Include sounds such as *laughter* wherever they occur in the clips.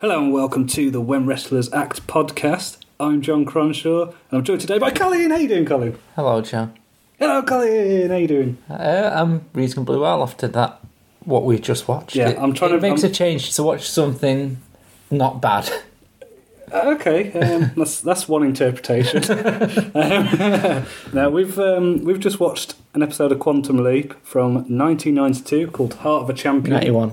Hello and welcome to the When Wrestlers Act podcast. I'm John Cronshaw and I'm joined today by Colin. How you doing, Colin? Hello, John. Hello, Colin. How you doing? Uh, I'm reasonably well after that. What we just watched. Yeah, it, I'm trying it to- makes I'm- a change to watch something not bad. Uh, Okay, um, *laughs* that's that's one interpretation. *laughs* um, *laughs* now we've um, we've just watched an episode of Quantum Leap from 1992 called Heart of a Champion. Ninety-one.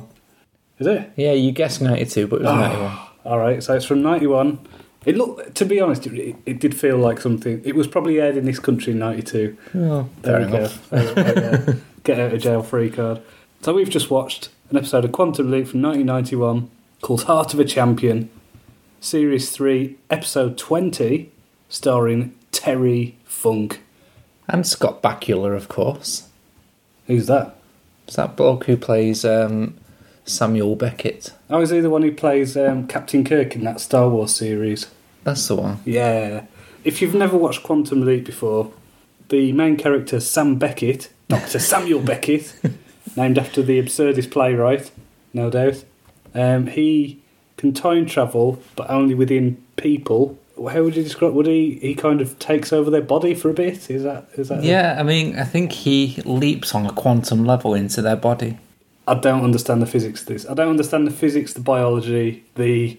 Is it? Yeah, you guessed ninety-two, but it was Oh. ninety-one. All right, so it's from 91. It looked, to be honest, it, it did feel like something. It was probably aired in this country in 92. Oh, There fair we enough. go. That was my, Get out of jail free card. So we've just watched an episode of Quantum Leap from 1991 called Heart of a Champion, Series 3, Episode 20, starring Terry Funk. And Scott Bakula, of course. Who's that? It's that bloke who plays um, Samuel Beckett. Oh, is he the one who plays um, Captain Kirk in that Star Wars series? That's the one. Yeah. If you've never watched Quantum Leap before, the main character, Sam Beckett, Dr. Samuel Beckett, *laughs* named after the absurdist playwright, no doubt, um, he can time travel, but only within people. How would you describe? Would he? He kind of takes over their body for a bit. Is that? Is that? Yeah, I mean, I think he leaps on a quantum level into their body. I don't understand the physics of this. I don't understand the physics, the biology, the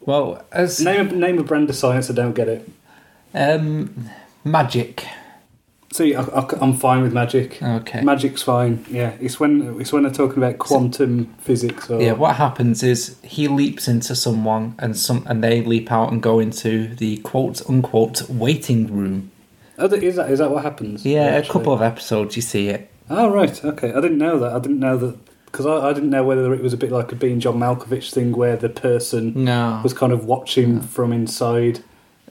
Well, as name. A, name a brand of science. I don't get it. um, magic. See, I, am fine with magic. Okay. Magic's fine. Yeah, it's when it's when they're talking about quantum physics. Or, Yeah, what happens is he leaps into someone, and some, and they leap out and go into the quote unquote waiting room. Oh, is that is that what happens? Yeah, a couple of episodes you see it. Oh right, okay. I didn't know that. I didn't know that because I, I didn't know whether it was a bit like a being John Malkovich thing where the person No, was kind of watching from inside.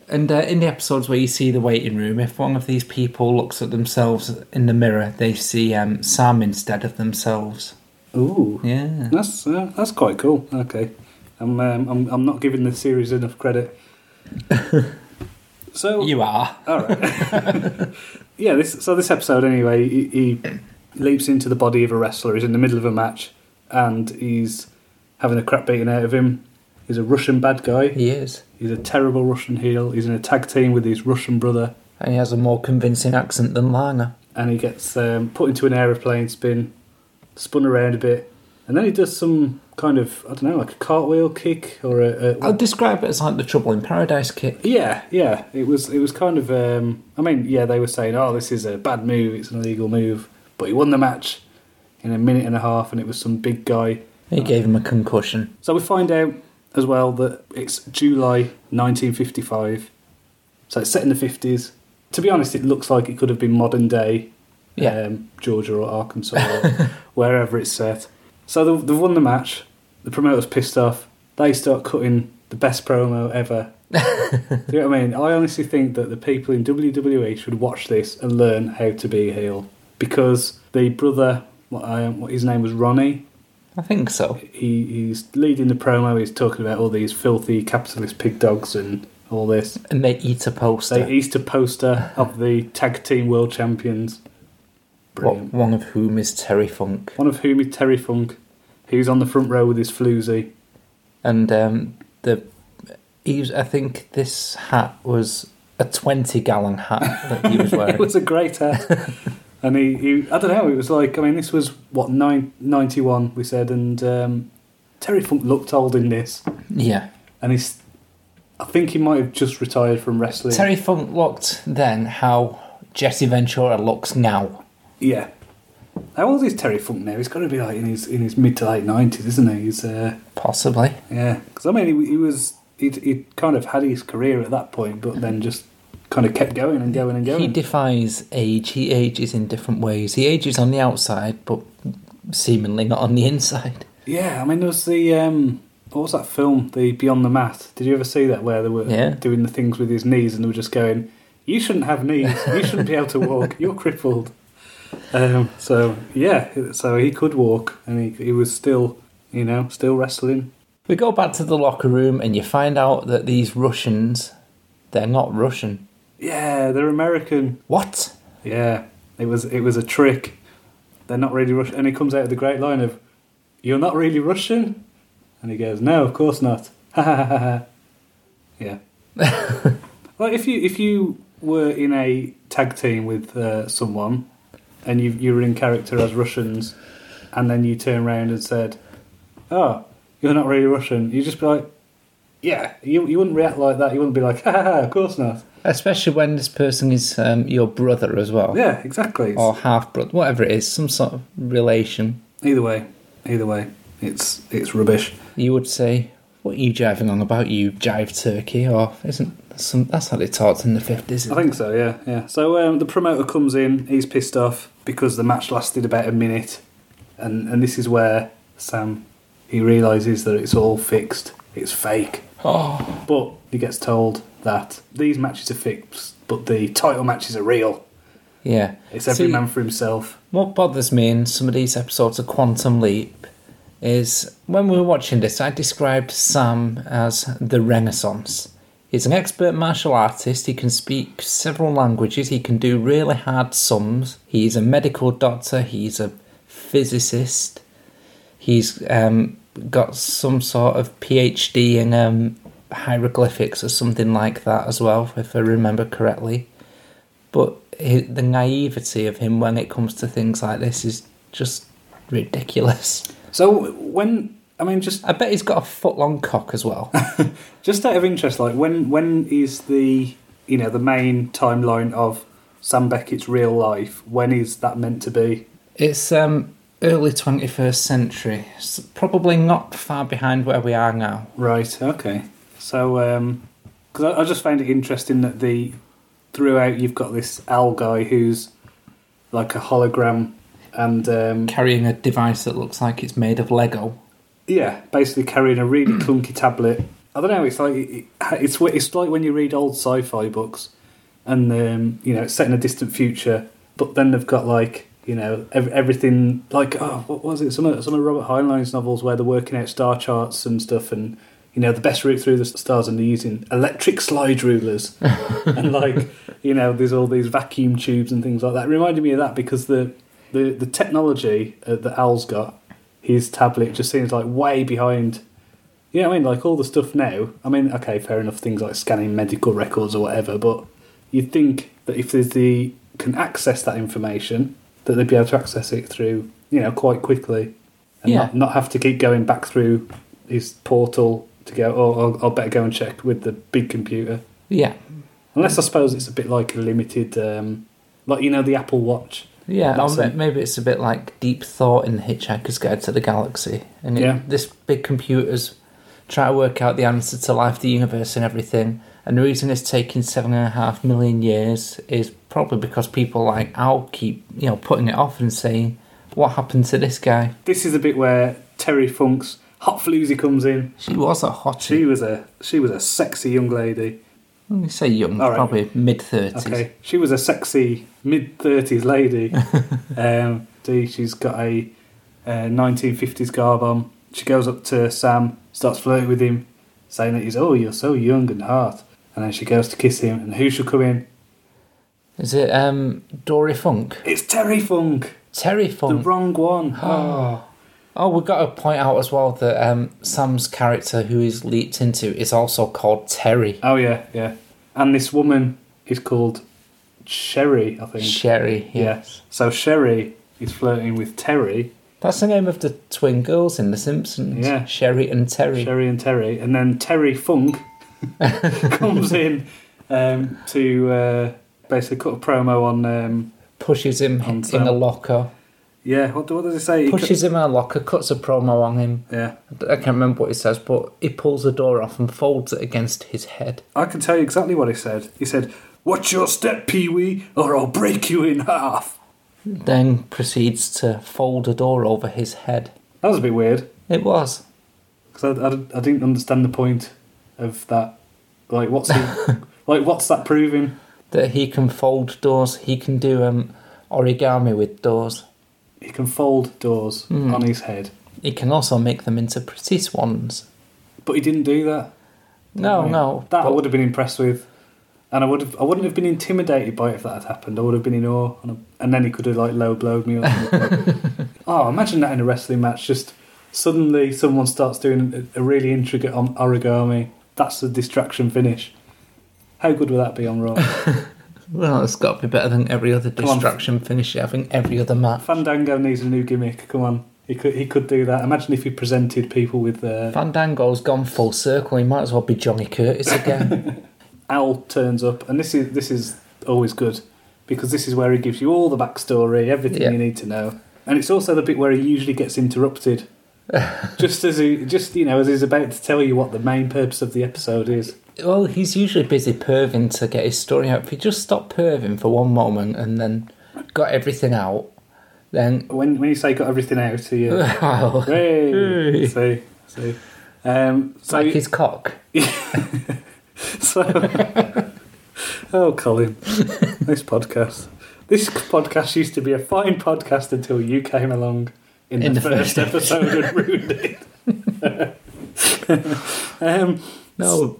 and uh, in the episodes where you see the waiting room, if one of these people looks at themselves in the mirror, they see um, Sam instead of themselves. Ooh, Yeah, that's uh, that's quite cool. Okay, I'm um, I'm I'm not giving the series enough credit. *laughs* so you are. All right. *laughs* yeah. This so this episode anyway. He, he leaps into the body of a wrestler. He's in the middle of a match, and he's having a crap beaten out of him. He's a Russian bad guy. He is, He's a terrible Russian heel. He's in a tag team with his Russian brother, and he has a more convincing accent than Lana. and he gets um, put into an aeroplane spin, spun around a bit, and then he does some kind of I don't know, like a cartwheel kick or a, a I'll describe it as like the Trouble in Paradise kick. Yeah, yeah. It was it was kind of um I mean, yeah, they were saying, Oh, this is a bad move, it's an illegal move. But he won the match in a minute and a half and it was some big guy. He gave him a concussion. So we find out as well that it's July nineteen fifty five. So it's set in the fifties. To be honest, it looks like it could have been modern day Yeah. um, Georgia or Arkansas or *laughs* wherever it's set. So they've, they've won the match. The promoter's pissed off. They start cutting the best promo ever. *laughs* Do you know what I mean? I honestly think that the people in WWE should watch this and learn how to be a heel because the brother, what, what his name was Ronnie. I think so. He he's leading the promo. He's talking about all these filthy capitalist pig dogs and all this. And they eat a poster. They eat a poster of the tag team world champions. Brilliant. one of whom is Terry Funk. One of whom is Terry Funk, who's on the front row with his floozy. And um, the he was, I think this hat was a twenty gallon hat that he was *laughs* wearing. It was a great hat. *laughs* and he, he, I don't know, it was like, I mean, this was, what, nine, 91, we said, and um, Terry Funk looked old in this. yeah, And he's, I think he might have just retired from wrestling. Terry Funk looked then how Jesse Ventura looks now. Yeah. How old is Terry Funk now? He's got to be like in his in his mid to late nineties, isn't he? He's uh, Possibly. yeah. Because I mean, he, he was he he kind of had his career at that point, but then just kind of kept going and going and going. He defies age. He ages in different ways. He ages on the outside, but seemingly not on the inside. Yeah, I mean, there was the um, what was that film, the Beyond the Mat? Did you ever see that where they were Yeah. doing the things with his knees and they were just going, "You shouldn't have knees. You shouldn't be able to walk. *laughs* You're crippled." Um, so yeah, so he could walk, and he he was still, you know, still wrestling. We go back to the locker room, and you find out that these Russians, they're not Russian. Yeah, they're American. What? Yeah, it was it was a trick. They're not really Russian, and he comes out with the great line of, "You're not really Russian," and he goes, "No, of course not. Ha ha ha ha. ha. Yeah. *laughs* well, if you if you were in a tag team with uh, someone, and you you were in character as Russians, and then you turn around and said, "Oh, you're not really Russian," you just be like, "Yeah." You you wouldn't react like that. You wouldn't be like, *laughs* "Ha ha ha." Of course not. Especially when this person is um, your brother as well. Yeah, exactly. Or half brother, whatever it is, some sort of relation. Either way, either way, it's it's rubbish. You would say, What are you jiving on about, you jive turkey? Or isn't some that's how they talked in the 50s? I think so. Yeah, yeah. So um, the promoter comes in. He's pissed off because the match lasted about a minute, and and this is where Sam he realizes that it's all fixed. It's fake. Oh, But he gets told that these matches are fixed, but the title matches are real. yeah. It's every See, man for himself. What bothers me in some of these episodes of Quantum Leap is when we were watching this, I described Sam as the Renaissance. He's an expert martial artist, he can speak several languages, he can do really hard sums, he's a medical doctor, he's a physicist, he's um, got some sort of PhD in um, hieroglyphics or something like that as well, if I remember correctly. But the naivety of him when it comes to things like this is just ridiculous. So when I mean, just I bet he's got a foot long cock as well. *laughs* just out of interest, like when when is the you know the main timeline of Sam Beckett's real life? When is that meant to be? it's um, early 21st century, probably not far behind where we are now. Right. Okay. So, because I, I just found it interesting that the throughout you've got this owl guy who's like a hologram, and um, Carrying a device that looks like it's made of Lego. yeah, basically carrying a really clunky tablet. I don't know. It's like it, it's it's like when you read old sci-fi books, and um, you know it's set in a distant future, but then they've got like you know ev- everything like oh what was it some of some of Robert Heinlein's novels where they're working out star charts and stuff and you know the best route through the stars and they're using electric slide rulers *laughs* and like you know there's all these vacuum tubes and things like that. It reminded me of that because the the the technology uh, that Al's got his tablet just seems like way behind. You know what I mean? Like all the stuff now. I mean, okay, fair enough. Things like scanning medical records or whatever, but you'd think that if there's the can access that information, that they'd be able to access it through, you know, quite quickly, and Yeah. not not have to keep going back through his portal to go. Oh, I'll, I'll better go and check with the big computer. Yeah, Unless I suppose it's a bit like a limited, um, like you know, the Apple Watch. yeah. Or That's ma- it. maybe it's a bit like deep thought in the Hitchhiker's Guide to the Galaxy, and it, Yeah. this big computer's try to work out the answer to life, the universe, and everything. And the reason it's taking seven and a half million years is probably because people like Al keep you know putting it off and saying, "What happened to this guy?" This is a bit where Terry Funk's hot floozy comes in. She was a hottie. She was a she was a sexy young lady. You say young, right. probably mid thirties. Okay, she was a sexy mid thirties lady. *laughs* um, she's got a nineteen fifties garb on. She goes up to Sam, starts flirting with him, saying that he's oh you're so young and hot. And then she goes to kiss him, and who should come in? Is it um, Dory Funk? It's Terry Funk, Terry Funk. the wrong one. *gasps* Oh. Oh, we've got to point out as well that um, Sam's character, who he's leaped into, is also called Terry. Oh yeah, yeah. And this woman is called Sherry, I think. Sherry, yeah. yes. So Sherry is flirting with Terry, That's the name of the twin girls in The Simpsons. Yeah. Sherry and Terry. Sherry and Terry, and then Terry Funk *laughs* comes in um, to uh, basically cut a promo on. Um, Pushes him On in Sam. a locker. yeah, what, what does it say? He Pushes him in a locker, cuts a promo on him. yeah, I can't remember what he says, but he pulls the door off and folds it against his head. I can tell you exactly what he said. He said, "Watch your step, Pee Wee, or I'll break you in half." Then proceeds to fold a door over his head. That was a bit weird It was. because I, I, I didn't understand the point of that. Like, what's he, *laughs* like what's that proving? That he can fold doors, he can do um, origami with doors. He can fold doors Hmm. on his head, He can also make them into pretty swans. but he didn't do that. No, Right. no. That I would have been impressed with, and I would have. I wouldn't have been intimidated by it if that had happened. I would have been in awe, and, and then he could have like low blowed me. *laughs* Oh, imagine that in a wrestling match. Just Suddenly, someone starts doing a, a really intricate origami. That's the distraction finish. How good would that be on Raw? *laughs* Well, it's got to be better than every other Come on. distraction finish having every other match. Fandango needs a new gimmick. Come on, he could he could do that. Imagine if he presented people with uh, Fandango's gone full circle. He might as well be Johnny Curtis again. *laughs* Al turns up, and this is this is always good because this is where he gives you all the backstory, everything Yeah. you need to know, and it's also the bit where he usually gets interrupted, *laughs* just as he just you know as he's about to tell you what the main purpose of the episode is. well, he's usually busy perving to get his story out. If he just stopped perving for one moment and then got everything out, then When when you say got everything out, he uh, *laughs* well, hey, Hey. see see. Um, so like his cock. *laughs* So, oh, Colin, this podcast. This podcast used to be a fine podcast until you came along in, In the, the first, first episode and ruined it. um, No,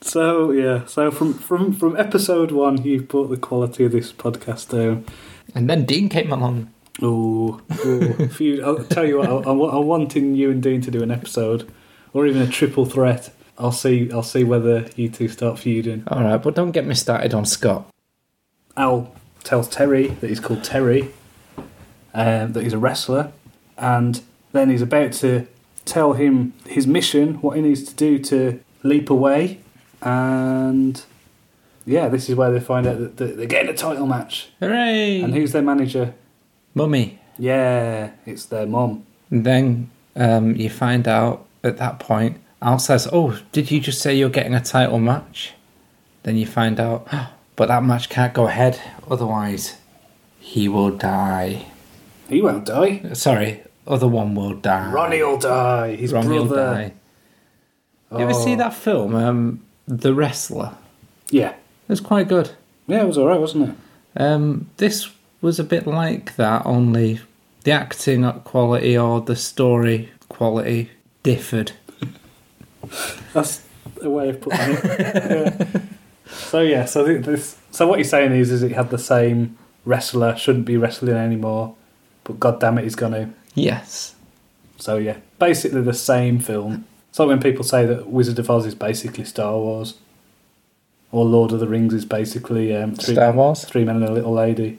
so yeah, so from from from episode one, you've brought the quality of this podcast down. and then Dean came along. Oh, you, I'll tell you what, I- I'm, I'm wanting you and Dean to do an episode, or even a triple threat. I'll see. I'll see whether you two start feuding. All right, but don't get me started on Scott. Al tells Terry that he's called Terry, um, that he's a wrestler, and then he's about to tell him his mission, what he needs to do to leap away, and yeah, this is where they find out that they're getting a title match. Hooray! And who's their manager? Mummy. Yeah, it's their mom. And then um, you find out at that point, Al says, Oh, did you just say you're getting a title match? Then you find out, *gasps* but that match can't go ahead, otherwise, he will die. He won't die. Sorry, other one will die. Ronnie will die. His Ronnie will brother. die. You ever see Oh. that film, um, The Wrestler? Yeah, It was quite good. yeah, it was alright, wasn't it? Um, this was a bit like that, only the acting quality or the story quality differed. *laughs* That's a way of putting it. yeah. So yeah, so this, so what you're saying is, is it had the same wrestler, shouldn't be wrestling anymore, but god damn it, he's gonna. Yes. So yeah, basically the same film. It's like when people say that Wizard of Oz is basically Star Wars, or Lord of the Rings is basically um, three, Star Wars? Three Men and a Little Lady,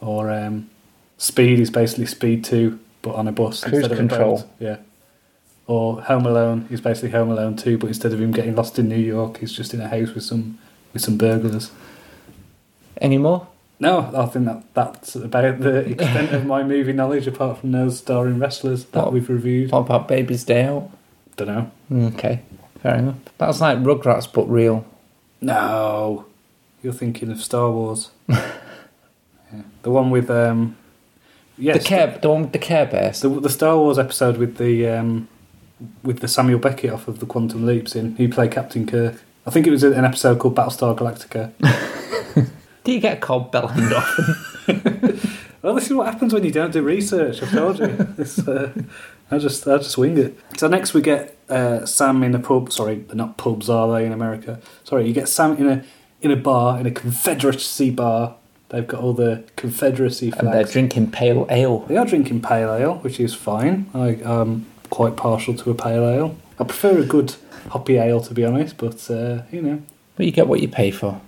or um, Speed is basically Speed Two, but on a bus Cruise instead Control. of a boat. Yeah. Or Home Alone is basically Home Alone Two, but instead of him getting lost in New York, he's just in a house with some with some burglars. Any more? No, I think that that's about the *laughs* extent of my movie knowledge, apart from those starring wrestlers that What? we've reviewed. What about Baby's Day Out? Don't know. Okay, fair enough. That's like Rugrats but real. No, you're thinking of Star Wars. *laughs* yeah. The one with um, yes, the Care, the one with the Care Bears. the, the Star Wars episode with the um, with the Samuel Beckett off of the Quantum Leaps in. He played Captain Kirk. I think it was an episode called Battlestar Galactica. *laughs* Do you get called Belland often? *laughs* Well, this is what happens when you don't do research. I've told you. It's, uh, I just I just wing it. So next we get uh, Sam in a pub. Sorry, they're not pubs, are they in America? Sorry, you get Sam in a in a bar in a Confederacy bar. They've got all the Confederacy and they're drinking pale ale. They are drinking pale ale, which is fine. I am quite partial to a pale ale. I prefer a good hoppy ale, to be honest. But uh, you know, But you get what you pay for.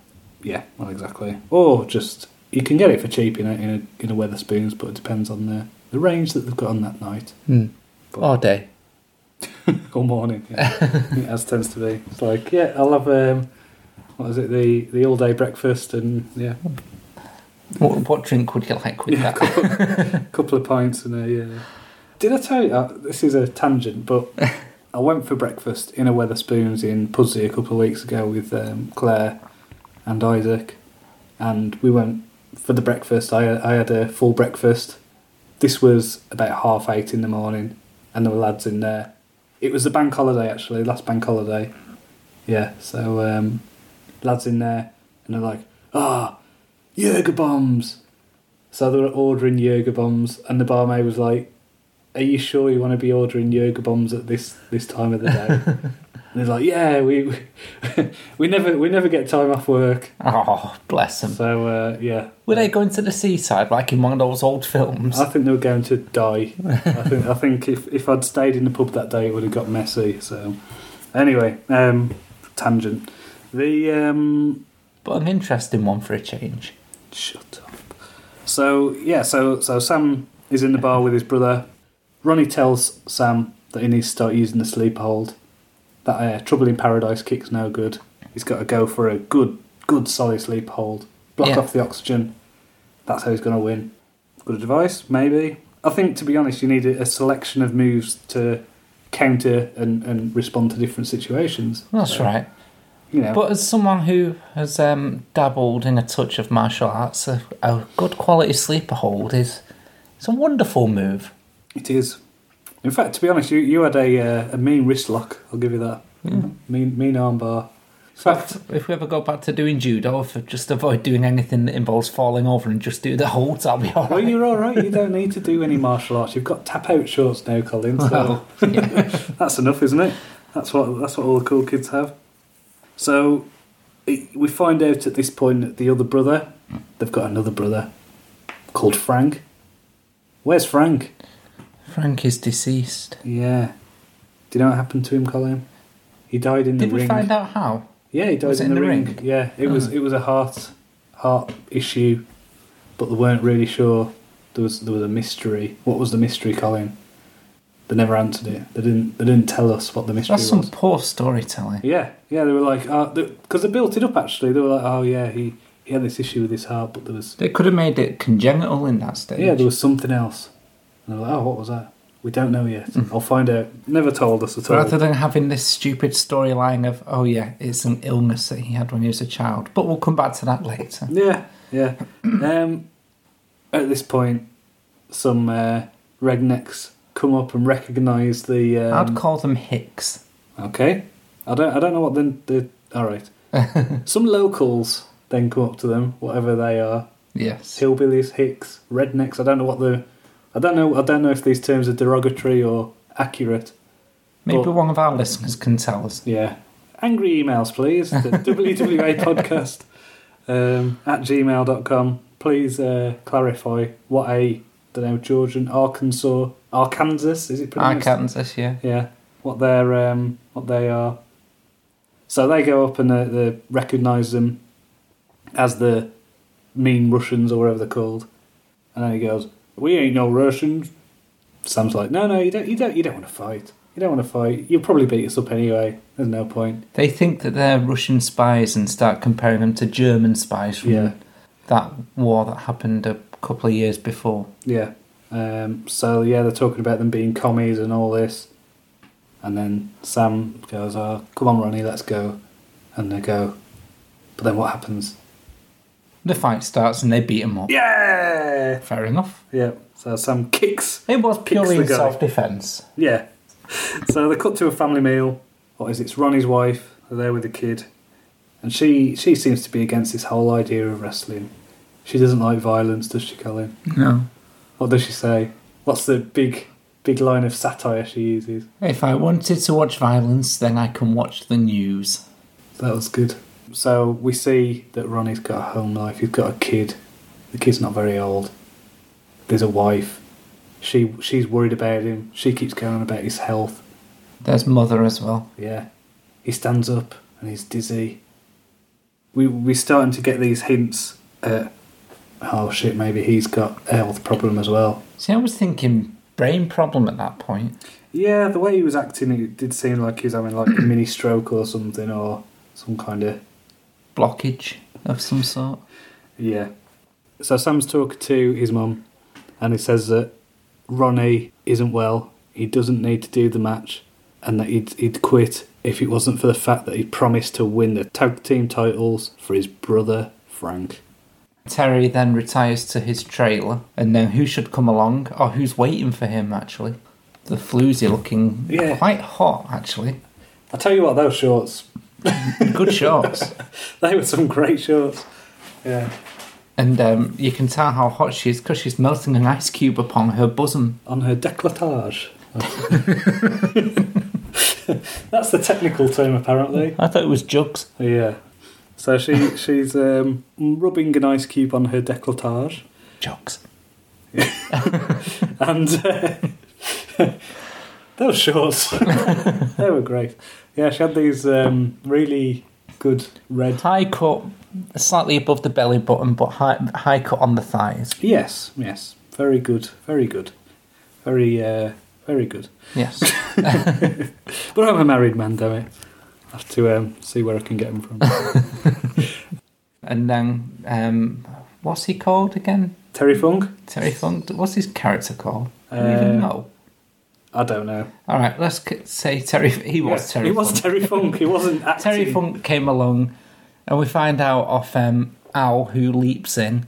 Yeah, well, exactly. Or just you can get it for cheap in a in a, in a Wetherspoons, but it depends on the the range that they've got on that night Hmm. All day. *laughs* or morning. Yeah. *laughs* as tends to be. It's like yeah, I'll have um, what is it the the all day breakfast and yeah, What, what drink would you like with yeah, that? couple, *laughs* couple of pints and a yeah. Did I tell you? Uh, this is a tangent, but I went for breakfast in a Wetherspoons in Pudsey a couple of weeks ago with um, Claire and Isaac, and we went for the breakfast. I I had a full breakfast. This was about half eight in the morning, and there were lads in there. It was the bank holiday actually, last bank holiday. Yeah, so um, lads in there, and they're like, ah, Jaeger bombs. So they were ordering Jaeger bombs, and the barmaid was like, "Are you sure you want to be ordering Jaeger bombs at this this time of the day?" *laughs* they're like, yeah, we *laughs* we never we never get time off work. Oh, bless them. So uh, yeah, Were they going to the seaside like in one of those old films? I think they were going to die. I think I think if, if I'd stayed in the pub that day, it would have got messy. So anyway, um, tangent. The um, But an interesting one for a change. shut up. So yeah, so so Sam is in the bar with his brother. Ronnie tells Sam that he needs to start using the sleep hold. That uh, Trouble in Paradise kick's no good. He's got to go for a good, good solid sleep hold. Block Yeah. off the oxygen. That's how he's going to win. Good advice, maybe. I think, to be honest, you need a, selection of moves to counter and, and respond to different situations. That's So, right. You know, But as someone who has um, dabbled in a touch of martial arts, a, a good quality sleeper hold is it's a wonderful move. It is. In fact, to be honest, you, you had a uh, a mean wrist lock. I'll give you that. Yeah. Mean mean armbar. In fact, If we ever go back to doing judo, if just avoid doing anything that involves falling over and just do the holds, I'll be well, alright. you're all right. You don't need to do any martial arts. You've got tap out shorts now, Colin. So *laughs* that's enough, isn't it? That's what that's what all the cool kids have. So we find out at this point that the other brother, they've got another brother called Frank. Where's Frank? Frank is deceased. Yeah. Do you know what happened to him, Colin? He died in the ring. Did we find out how? Yeah, he died Was it in, the, ring. Yeah, it was Oh. it was a heart heart issue, but they weren't really sure. There was there was a mystery. What was the mystery, Colin? They never answered it. They didn't they didn't tell us what the mystery was. That's some poor storytelling. Yeah, yeah, they were like, uh because they built it up actually. They were like, oh yeah, he he had this issue with his heart, but there was They could have made it congenital in that stage. yeah, there was something else. And they were like, oh, what was that? We don't know yet. I'll find out. Never told us at all. Rather than having this stupid storyline of, oh yeah, it's an illness that he had when he was a child. But we'll come back to that later. *laughs* Yeah, yeah. um, at this point, some uh, rednecks come up and recognise the. I'd Um, call them Hicks. okay, I don't. I don't know what the. the all right. *laughs* some locals then come up to them, whatever they are. Yes. Hillbillies, hicks, rednecks. I don't know what the. I don't know. I don't know if these terms are derogatory or accurate. Maybe But- one of our listeners can tell us. Yeah. Angry emails, please. *laughs* The WWA podcast um, at gmail.com. Please uh, clarify what a, don't know, Georgian, Arkansas, Arkansas, is it pronounced? Arkansas, yeah. Yeah. What they're, um, what they are. So they go up and uh, they recognise them as the mean Russians or whatever they're called. And then he goes, "We ain't no Russians." Sam's like, "No, no, you don't, you don't, you don't want to fight. You don't want to fight. You'll probably beat us up anyway. There's no point." They think that they're Russian spies and start comparing them to German spies from Yeah. that war that happened a couple of years before. Yeah. Um, so yeah, they're talking about them being commies and all this, and then Sam goes, "Oh, come on, Ronnie, let's go," and they go. But then what happens? The fight starts and they beat him up. Yeah. Fair enough. Yeah. So Sam kicks. It was purely in self defence. Yeah. So they cut to a family meal. What is it? It's Ronnie's wife. They're there with the kid, and she she seems to be against this whole idea of wrestling. She doesn't like violence, does she, Colin? No. What does she say? What's the big big line of satire she uses? If I wanted to watch violence, then I can watch the news. That was good. So we see that Ronnie's got a home life. He's got a kid. The kid's not very old. There's a wife. She she's worried about him. She keeps going about his health. There's mother as well. Yeah. He stands up and he's dizzy. We we're starting to get these hints at oh shit, maybe he's got a health problem as well. See, I was thinking brain problem at that point. Yeah, the way he was acting, it did seem like he was having like a mini stroke or something, or some kind of Blockage of some sort. Yeah. So Sam's talking to his mum, and he says that Ronnie isn't well. He doesn't need to do the match, and that he'd he'd quit if it wasn't for the fact that he promised to win the tag team titles for his brother Frank. Terry then retires to his trailer, and then who should come along, or who's waiting for him actually? The floozy looking, Yeah. quite hot actually. I tell you what, those shorts, Good shorts. *laughs* they were some great shorts. Yeah. And um, you can tell how hot she is because she's melting an ice cube upon her bosom. On her décolletage. *laughs* That's the technical term, apparently. I thought it was jugs. Yeah. So she she's um, rubbing an ice cube on her décolletage, Jugs. *laughs* and uh, those shorts they were great. Yeah, she had these um, really good red. High cut, slightly above the belly button, but high, high cut on the thighs. Yes, yes, very good, very good, very uh, very good. Yes. *laughs* But I'm a married man, damn it. I have to um, see where I can get them from. *laughs* and then, um, what's he called again? Terry Funk? Terry Funk. What's his character called? I Do you Uh, even know? I don't know. All right, let's say Terry. He was Terry. He was Funk. Terry Funk. He wasn't *laughs* acting. Terry Funk came along, and we find out off um, Al, who leaps in,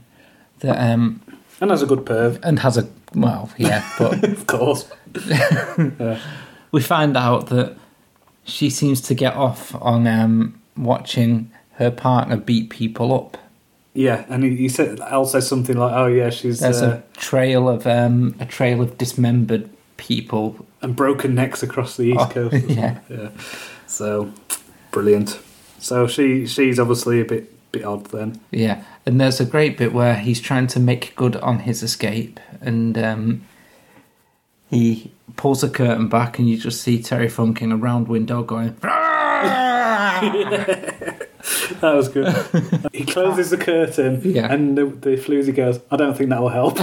that um, And has a good perv, and has a well, yeah, *laughs* but of course. *laughs* yeah. we find out that she seems to get off on um, watching her partner beat people up. Yeah, and he, he said Al says something like, "Oh yeah, she's There's uh, a trail of um, a trail of dismembered people. and broken necks across the east Oh, coast." *laughs* yeah. yeah. So brilliant. So she she's obviously a bit bit odd then. Yeah, and there's a great bit where he's trying to make good on his escape, and um, he pulls a curtain back, and you just see Terry Funk in a round window going. *laughs* *laughs* That was good. he closes the curtain, Yeah. and the, the floozy goes, "I don't think that will help."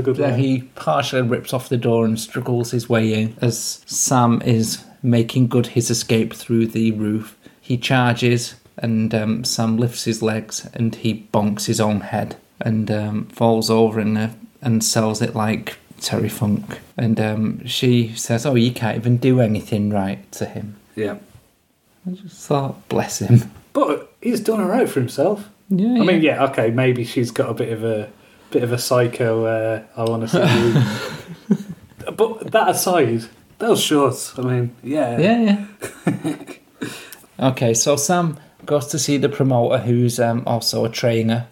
A good he partially rips off the door and struggles his way in as Sam is making good his escape through the roof. He charges, and um, Sam lifts his legs and he bonks his own head and um, falls over and, uh, and sells it like Terry Funk. And um, she says, Oh, you can't even do anything right to him. Yeah, I just thought, bless him. but he's done all right for himself. Yeah, I mean, yeah, okay, maybe she's got a bit of a bit of a psycho. Uh, I want to see you. but that aside, those shorts. I mean, yeah, Yeah, yeah. okay, so Sam goes to see the promoter, who's um, also a trainer.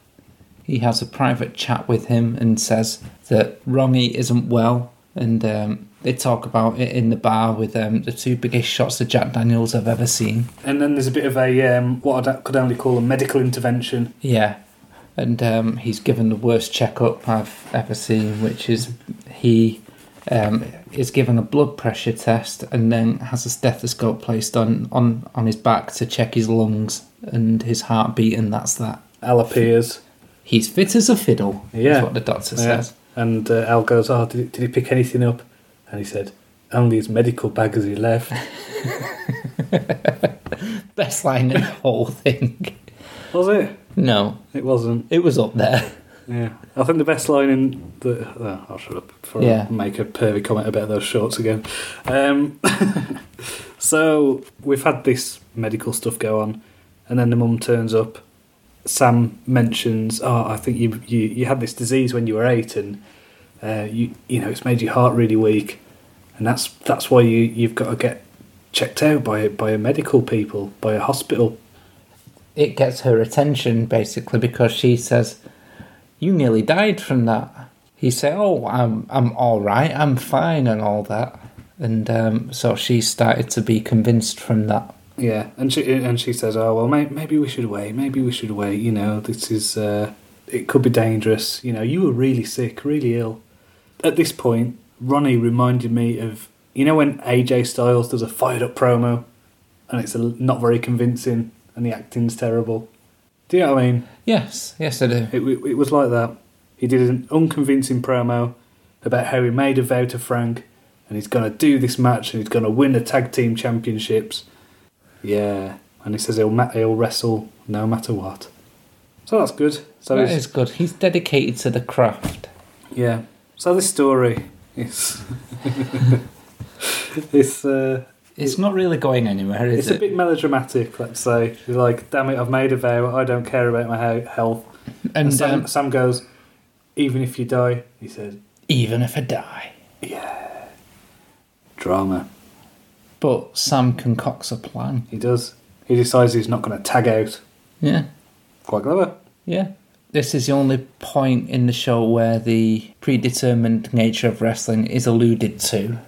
He has a private chat with him and says that Ronnie isn't well, and um, they talk about it in the bar with um, the two biggest shots of Jack Daniels I've ever seen. And then there's a bit of a um, what I could only call a medical intervention. Yeah, and um, he's given the worst checkup I've ever seen, which is he um, is given a blood pressure test and then has a stethoscope placed on, on, on his back to check his lungs and his heartbeat, and that's that. Al appears. He's fit as a fiddle. Yeah. is what the doctor Yeah. says. And uh, Al goes, "Oh, did he, did he pick anything up?" And he said, "Only his medical bag as he left." *laughs* Best line in the whole thing. Was it? No, It wasn't. it was up there. *laughs* Yeah, I think the best line in the. Oh, I'll shut up before Yeah. I make a pervy comment about those shorts again. Um, *laughs* so we've had this medical stuff go on, and then the mum turns up. Sam mentions, "Oh, I think you you, you had this disease when you were eight, and uh, you you know it's made your heart really weak, and that's that's why you you've got to get checked out by by a medical people, by a hospital." It gets her attention basically because she says, "You nearly died from that." He said, "Oh, I'm I'm all right. I'm fine and all that." And um, so she started to be convinced from that. Yeah, and she and she says, "Oh well, may, maybe we should wait. Maybe we should wait. You know, this is uh, it could be dangerous. You know, you were really sick, really ill." At this point, Ronnie reminded me of you know when AJ Styles does a fired up promo, and it's a, not very convincing, and the acting's terrible. Do you know what I mean? Yes, yes, I do. It, it, was like that. He did an unconvincing promo about how he made a vow to Frank, and he's going to do this match, and he's going to win the tag team championships. Yeah, and he says he'll ma- he'll wrestle no matter what. So that's good. So that it's- good. He's dedicated to the craft. yeah. So this story is *laughs* it's uh, It's not really going anywhere, is it's it? a bit melodramatic. Let's say you're like, damn it, I've made a vow. I don't care about my health. And, and Sam, um, Sam goes, even if you die, he says, even if I die, yeah. drama. but Sam concocts a plan. He does. He decides he's not going to tag out. Yeah, Quite clever. yeah. This is the only point in the show where the predetermined nature of wrestling is alluded to.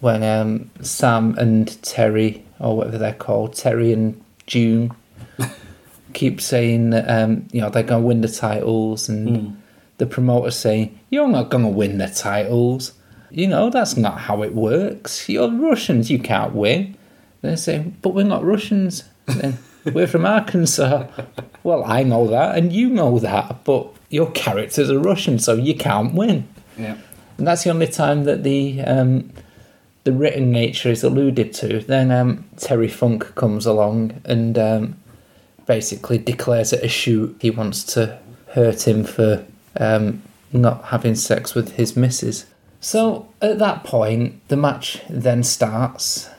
When um, Sam and Terry, or whatever they're called, Terry and June, *laughs* keep saying that um, you know they're going to win the titles, and Hmm. the promoters saying you're not going to win the titles. You know that's not how it works. You're Russians, you can't win. They say, but we're not Russians. Then we're from Arkansas. *laughs* Well, I know that, and you know that, but your characters are Russian, so you can't win. Yeah. And that's the only time that the um, the written nature is alluded to. Then um, Terry Funk comes along and um, basically declares it a shoot. He wants to hurt him for um, not having sex with his missus. So at that point, the match then starts,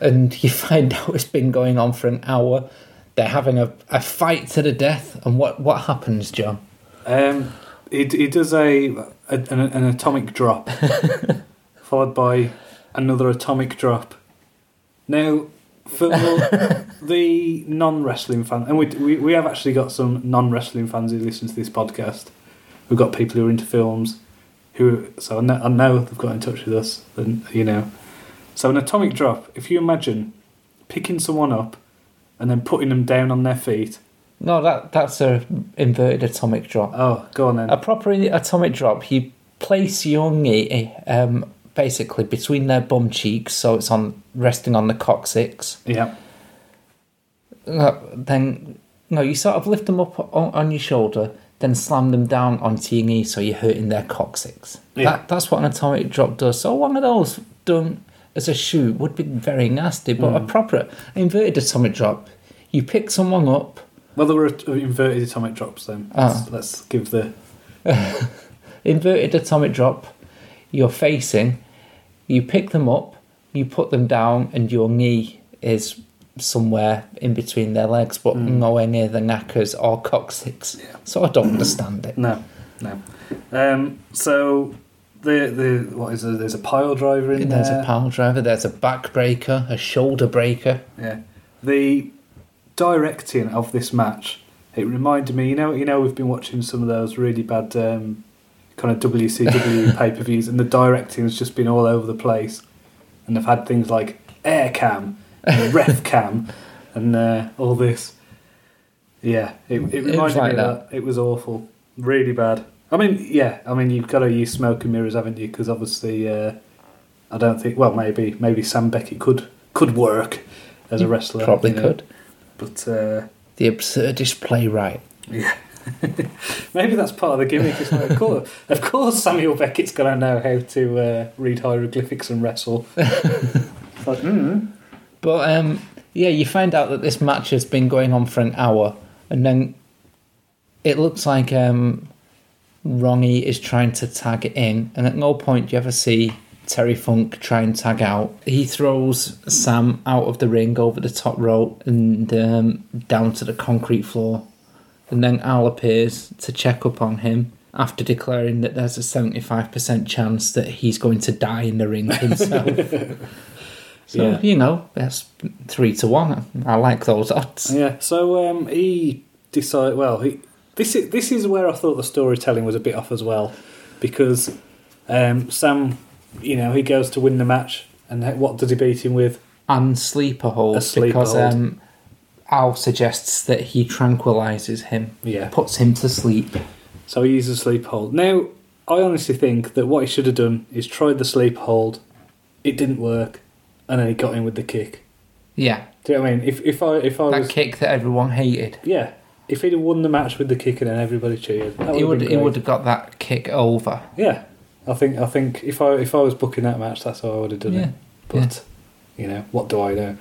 and *laughs* you find out it's been going on for an hour. They're having a, a fight to the death, and what, what happens, John? Um, he, he does a, a an, an atomic drop, *laughs* followed by another atomic drop. Now, for *laughs* the non wrestling fan, and we, we we have actually got some non wrestling fans who listen to this podcast. We've got people who are into films, who so I know, I know they've got in touch with us. And you know, so an atomic drop. If you imagine picking someone up and then putting them down on their feet. No, that that's a inverted atomic drop. Oh, go on then. A proper atomic drop, you place your knee um, basically between their bum cheeks, so it's on resting on the coccyx. yeah. No, then no, you sort of lift them up on, on your shoulder, then slam them down onto your knee, so you're hurting their coccyx. Yeah. That that's what an atomic drop does. So one of those done as a shoot would be very nasty, but hmm. a proper inverted atomic drop, you pick someone up. Well, there were uh, inverted atomic drops then. Ah. Let's, let's give the. *laughs* inverted atomic drop, you're facing, you pick them up, you put them down, and your knee is somewhere in between their legs, but nowhere near the knackers or coccyx. Yeah. So I don't understand it. No, no. Um, so the the what is there? There's a pile driver in There's there. There's a pile driver, there's a back breaker, a shoulder breaker. yeah. The directing of this match. It reminded me. You know. You know. We've been watching some of those really bad um, kind of WCW *laughs* pay per views, and the directing has just been all over the place. And they've had things like air cam, and *laughs* ref cam, and uh, all this. Yeah, it, it reminded was like me that. that. It was awful, really bad. I mean, yeah, I mean you've got to use smoke and mirrors, haven't you? Because obviously, uh, I don't think. Well, maybe maybe Sam Beckett could could work as a wrestler. Probably you know, could. but uh, The absurdist playwright. yeah. *laughs* Maybe that's part of the gimmick. Of course, of course, Samuel Beckett's got to know how to uh, read hieroglyphics and wrestle. *laughs* Mm, But um, yeah, you find out that this match has been going on for an hour, and then it looks like um, Ronnie is trying to tag in, and at no point do you ever see Terry Funk try and tag out. He throws Sam out of the ring over the top rope and um, down to the concrete floor, and then Al appears to check up on him. After declaring that there's a 75% chance that he's going to die in the ring *laughs* himself. *laughs* So Yeah. you know, that's three to one. I like those odds. yeah. So um, he decided. Well, he, this is this is where I thought the storytelling was a bit off as well, because um, Sam, you know, he goes to win the match, and what does he beat him with? And sleeper hold A sleeper because hold. um, Al suggests that he tranquilizes him, Yeah. puts him to sleep. So he uses sleep hold. Now, I honestly think that what he should have done is tried the sleep hold. It didn't work, and then he got in with the kick. Yeah, Do you know what I mean? If if I if I that was kick that everyone hated. yeah, if he'd have won the match with the kick and then everybody cheered, that He would would have he been would have got that kick over. Yeah, I think I think if I if I was booking that match, that's how I would have done Yeah, it. But you know, what do I know?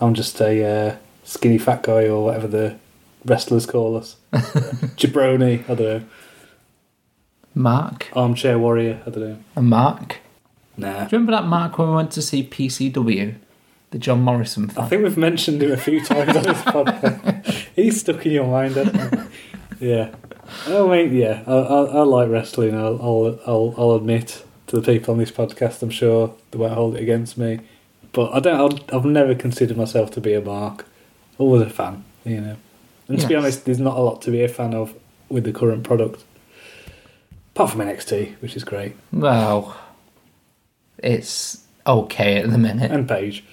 I'm just a uh, skinny fat guy or whatever the wrestlers call us. *laughs* Jabroni, I don't know. Mark, Armchair warrior, I don't know. a Mark. Nah. Do you remember that Mark when we went to see PCW, the John Morrison I think we've mentioned him a few *laughs* times on this podcast. He's stuck in your mind? Yeah. Oh, I mean, yeah, I, I, I like wrestling. I'll, I'll, I'll, I'll admit to the people on this podcast. I'm sure they won't hold it against me, but I don't. I've, I've never considered myself to be a mark. Always a fan, you know. And to be honest, there's not a lot to be a fan of with the current product, apart from NXT, which is great. Well, it's okay at the minute. and Paige.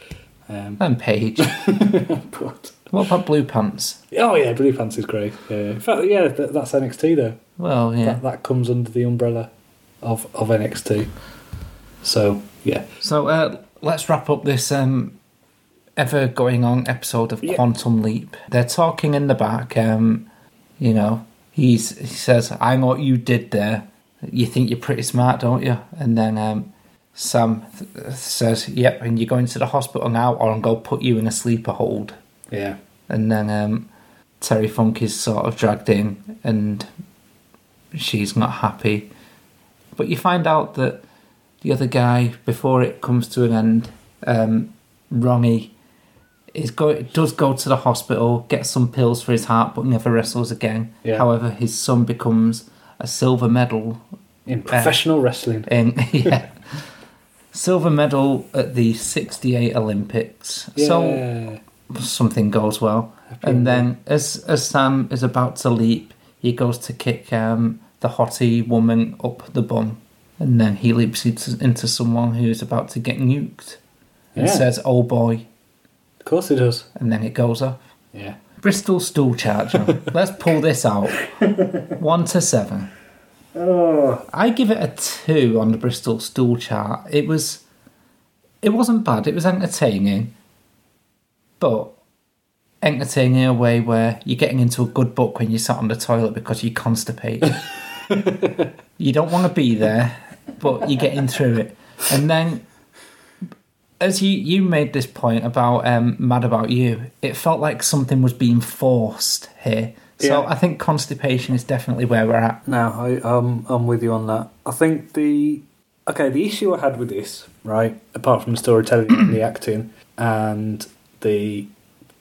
Um, And Paige. *laughs* but what about Blue Pants? oh yeah, Blue Pants is great. Yeah. In fact, yeah, that, that's NXT though. Well, yeah. That, that comes under the umbrella of of NXT. So yeah, So uh, let's wrap up this um, ever going on episode of Yeah. Quantum Leap. They're talking in the back. Um, you know, he's he says, "I know what you did there. You think you're pretty smart, don't you?" And then um, Sam th- says, "Yep, and you're going to the hospital now, or I'm going to put you in a sleeper hold." yeah, And then um, Terry Funk is sort of dragged in, and she's not happy. But you find out that the other guy, before it comes to an end, um, Ronnie, is go does go to the hospital, get some pills for his heart, but never wrestles again. Yeah. However, his son becomes a silver medal in professional wrestling. in *laughs* yeah. Silver medal at the 68 Olympics. So something goes well. And then, as as Sam is about to leap, he goes to kick um, the hottie woman up the bum, and then he leaps into, into someone who is about to get nuked, and Yeah. says, "Oh boy," of course it does. and then it goes off. Yeah. Bristol stool charger. *laughs* Let's pull this out. One to seven. Oh, I give it a two on the Bristol stool chart. It was, it wasn't bad. It was entertaining, but entertaining in a way where you're getting into a good book when you're sat on the toilet because you're constipated. *laughs* you don't want to be there, but you're getting through it. And then, as you you made this point about um, mad about you, it felt like something was being forced here. So Yeah. I think constipation is definitely where we're at. No, I, um, I'm with you on that. I think the okay, the issue I had with this, right, apart from the storytelling and the acting and the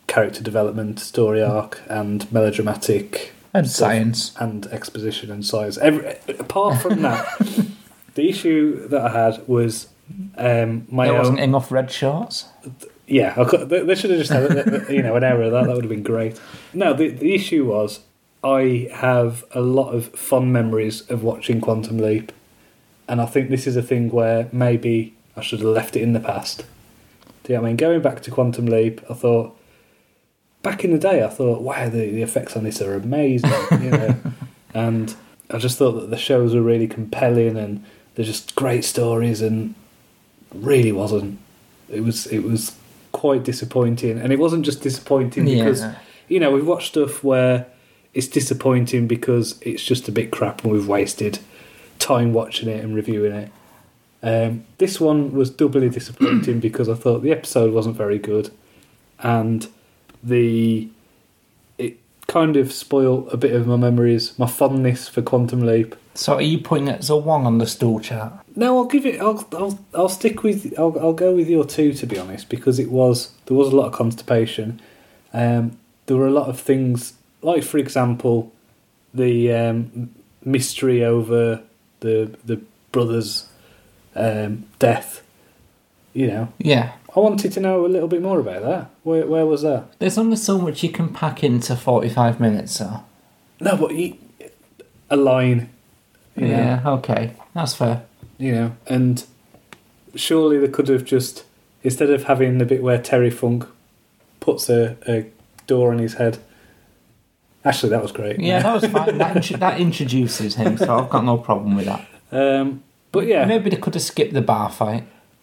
character development, story arc, and melodramatic And science. and exposition and science. Every, apart from that, *laughs* the issue that I had was um, my There own. wasn't enough red shorts. Yeah, I could, they they should have just had you know an error of that. That would have been great. No, the the issue was I have a lot of fond memories of watching Quantum Leap, and I think this is a thing where maybe I should have left it in the past. Do you know what I mean? Going back to Quantum Leap, I thought back in the day, I thought, wow, the, the effects on this are amazing, you know, *laughs* and I just thought that the shows were really compelling and they're just great stories, and really wasn't. It was it was quite disappointing, and it wasn't just disappointing because Yeah. you know we've watched stuff where it's disappointing because it's just a bit crap and we've wasted time watching it and reviewing it. Um, this one was doubly disappointing *clears throat* because I thought the episode wasn't very good, and the kind of spoiled a bit of my memories, my fondness for Quantum Leap. So are you putting it as a one on the stool chart? No, I'll give it. I'll I'll I'll stick with. I'll I'll go with your two to be honest because it was there was a lot of constipation. Um, there were a lot of things like, for example, the um, mystery over the the brother's um, death. You know, Yeah. I wanted to know a little bit more about that. Where where was that? There's only so much you can pack into 45 minutes, so. No, but he, a line. you know. Yeah, okay. That's fair. you know, and surely they could have just instead of having the bit where Terry Funk puts a, a door on his head. Actually, that was great. Yeah, that was fine. that, that introduces him, so I've got no problem with that. *laughs* Um, but yeah, Maybe they could have skipped the bar fight.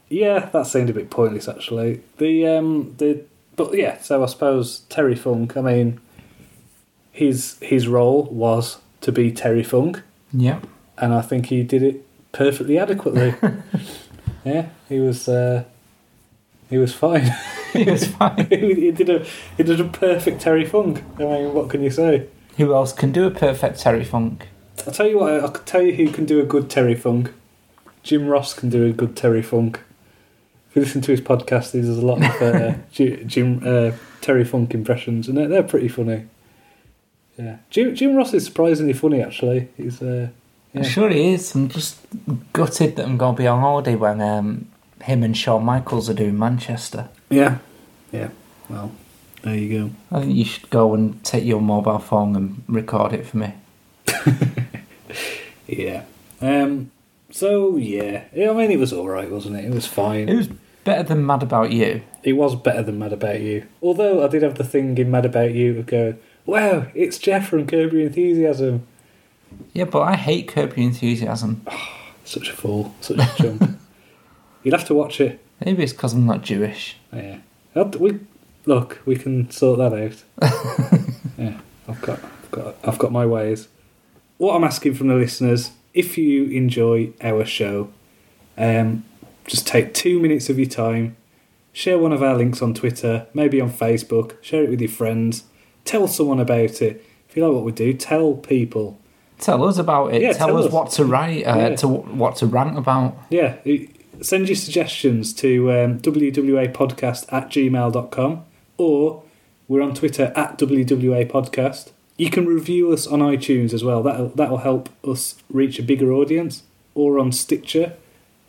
Yeah, that seemed a bit pointless actually. The um, the but yeah, so I suppose Terry Funk. I mean, his his role was to be Terry Funk, Yep. and I think he did it perfectly adequately. *laughs* yeah, he was uh, he was fine. he was *laughs* fine. he did a he did a perfect Terry Funk. I mean, what can you say? Who else can do a perfect Terry Funk? I'll tell you what. I could tell you who can do a good Terry Funk. Jim Ross can do a good Terry Funk. You listen to his podcast, there's a lot of uh, *laughs* Jim uh, Terry Funk impressions, and they're, they're pretty funny. Yeah, Jim Jim Ross is surprisingly funny actually. He's uh, I'm sure he is. I'm just gutted that I'm going to be on holiday when um, him and Shawn Michaels are doing Manchester. yeah, yeah. Well, there you go. I think you should go and take your mobile phone and record it for me. *laughs* Yeah. Um, So yeah, I mean it was all right, wasn't it? It was fine. It was better than Mad About You. It was better than Mad About You. Although I did have the thing in Mad About You of going, wow, it's Jeff from Curb Your Enthusiasm. Yeah, but I hate Curb Your Enthusiasm. *sighs* Such a fool, such a chump. *laughs* You'd have to watch it. Maybe it's because I'm not Jewish. Yeah. We look, we can sort that out. *laughs* yeah, I've got, I've got, I've got my ways. What I'm asking from the listeners, if you enjoy our show, um, just take two minutes of your time, share one of our links on Twitter, maybe on Facebook, share it with your friends, tell someone about it. If you like what we do, tell people. Tell us about it. Yeah, tell, tell us, us. what to write, uh, Yeah. to what to rant about. Yeah, send your suggestions to um, wwapodcast at gmail.com or we're on Twitter at wwapodcast. You can review us on iTunes as well. That'll, that'll help us reach a bigger audience or on Stitcher.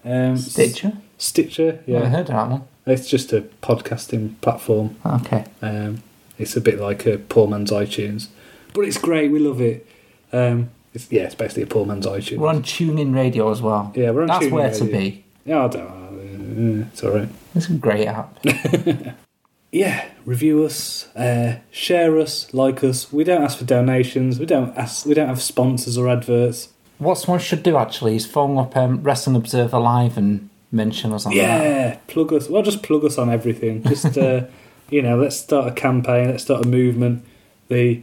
Um, Stitcher? Stitcher, Yeah. I yeah. heard that one. It's just a podcasting platform. Okay. Um, it's a bit like a poor man's iTunes. But it's great, we love it. Um, it's, yeah, it's basically a poor man's iTunes. We're on TuneIn Radio as well. Yeah, we're on That's TuneIn where to be. Yeah, I don't know. It's alright. It's a great app. *laughs* yeah, review us, uh, share us, like us. We don't ask for donations. We don't ask. We don't have sponsors or adverts. What someone should do actually is phone up um, Wrestling Observer Live and mention us on that. Yeah, plug us. Well, just plug us on everything. Just uh, *laughs* you know, let's start a campaign. Let's start a movement. The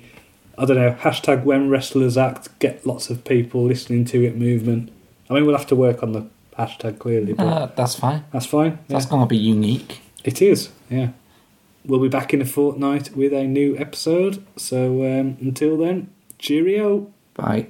I don't know hashtag When Wrestlers Act. Get lots of people listening to it. Movement. I mean, we'll have to work on the hashtag clearly, but Uh, that's fine. that's fine. Yeah. That's going to be unique. It is, yeah. We'll be back in a fortnight with a new episode. So um, until then, cheerio. Bye.